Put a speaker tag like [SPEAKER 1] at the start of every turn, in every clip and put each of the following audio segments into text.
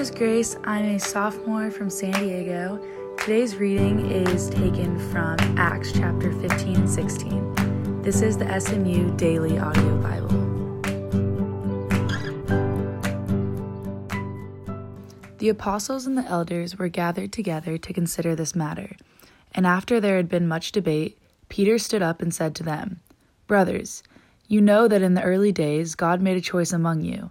[SPEAKER 1] is Grace. I'm a sophomore from San Diego. Today's reading is taken from Acts chapter 15 and 16. This is the SMU Daily Audio Bible. The apostles and the elders were gathered together to consider this matter. And after there had been much debate, Peter stood up and said to them, Brothers, you know that in the early days God made a choice among you,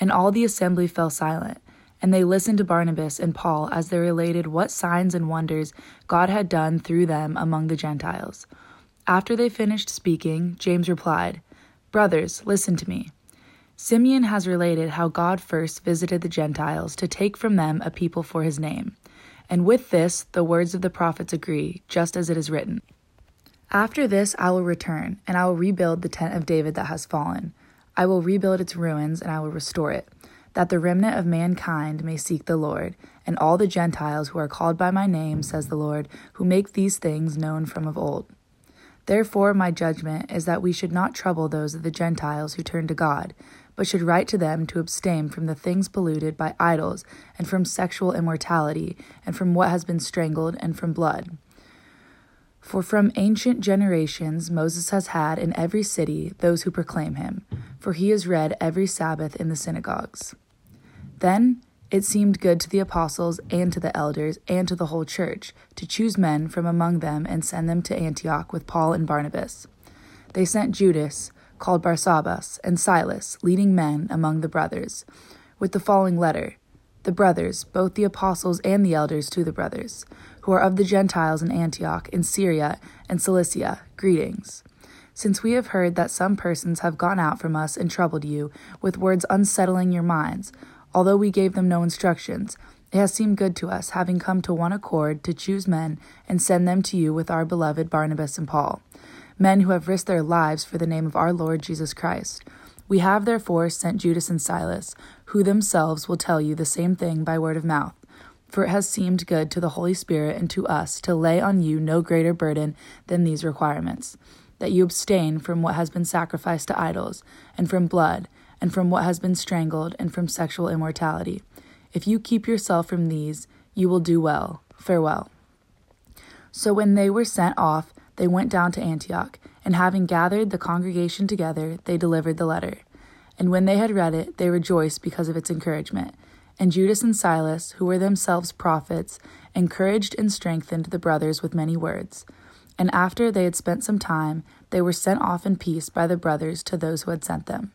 [SPEAKER 1] And all the assembly fell silent, and they listened to Barnabas and Paul as they related what signs and wonders God had done through them among the Gentiles. After they finished speaking, James replied, Brothers, listen to me. Simeon has related how God first visited the Gentiles to take from them a people for his name. And with this, the words of the prophets agree, just as it is written. After this I will return, and I will rebuild the tent of David that has fallen. I will rebuild its ruins, and I will restore it, that the remnant of mankind may seek the Lord, and all the Gentiles who are called by my name, says the Lord, who make these things known from of old. Therefore, my judgment is that we should not trouble those of the Gentiles who turn to God, but should write to them to abstain from the things polluted by idols, and from sexual immorality, and from what has been strangled, and from blood. For from ancient generations Moses has had in every city those who proclaim him, for he is read every Sabbath in the synagogues. Then it seemed good to the apostles and to the elders and to the whole church to choose men from among them and send them to Antioch with Paul and Barnabas. They sent Judas, called Barsabbas, and Silas, leading men among the brothers, with the following letter The brothers, both the apostles and the elders to the brothers, who are of the Gentiles in Antioch, in Syria, and Cilicia, greetings. Since we have heard that some persons have gone out from us and troubled you with words unsettling your minds, although we gave them no instructions, it has seemed good to us, having come to one accord, to choose men and send them to you with our beloved Barnabas and Paul, men who have risked their lives for the name of our Lord Jesus Christ. We have therefore sent Judas and Silas, who themselves will tell you the same thing by word of mouth. For it has seemed good to the Holy Spirit and to us to lay on you no greater burden than these requirements that you abstain from what has been sacrificed to idols, and from blood, and from what has been strangled, and from sexual immorality. If you keep yourself from these, you will do well. Farewell. So when they were sent off, they went down to Antioch, and having gathered the congregation together, they delivered the letter. And when they had read it, they rejoiced because of its encouragement. And Judas and Silas, who were themselves prophets, encouraged and strengthened the brothers with many words. And after they had spent some time, they were sent off in peace by the brothers to those who had sent them.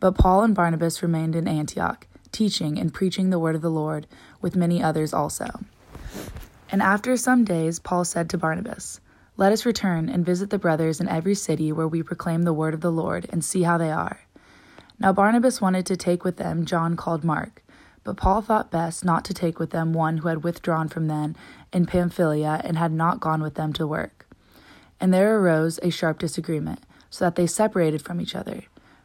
[SPEAKER 1] But Paul and Barnabas remained in Antioch, teaching and preaching the word of the Lord, with many others also. And after some days, Paul said to Barnabas, Let us return and visit the brothers in every city where we proclaim the word of the Lord, and see how they are. Now Barnabas wanted to take with them John called Mark. But Paul thought best not to take with them one who had withdrawn from them in Pamphylia and had not gone with them to work. And there arose a sharp disagreement, so that they separated from each other.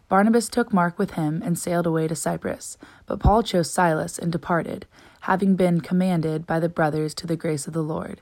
[SPEAKER 1] Barnabas took Mark with him and sailed away to Cyprus, but Paul chose Silas and departed, having been commanded by the brothers to the grace of the Lord.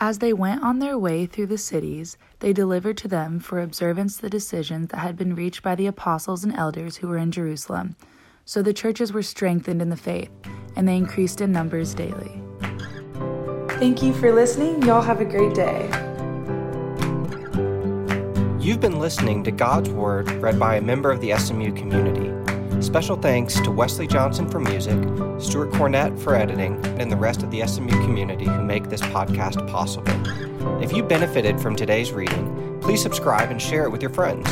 [SPEAKER 1] As they went on their way through the cities, they delivered to them for observance the decisions that had been reached by the apostles and elders who were in Jerusalem. So the churches were strengthened in the faith, and they increased in numbers daily. Thank you for listening. Y'all have a great day.
[SPEAKER 2] You've been listening to God's Word read by a member of the SMU community. Special thanks to Wesley Johnson for music, Stuart Cornett for editing, and the rest of the SMU community who make this podcast possible. If you benefited from today's reading, please subscribe and share it with your friends.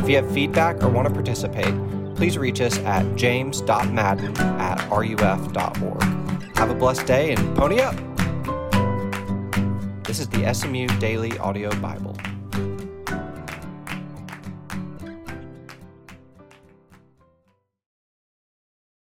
[SPEAKER 2] If you have feedback or want to participate, please reach us at james.madden at ruf.org. Have a blessed day and pony up! This is the SMU Daily Audio Bible.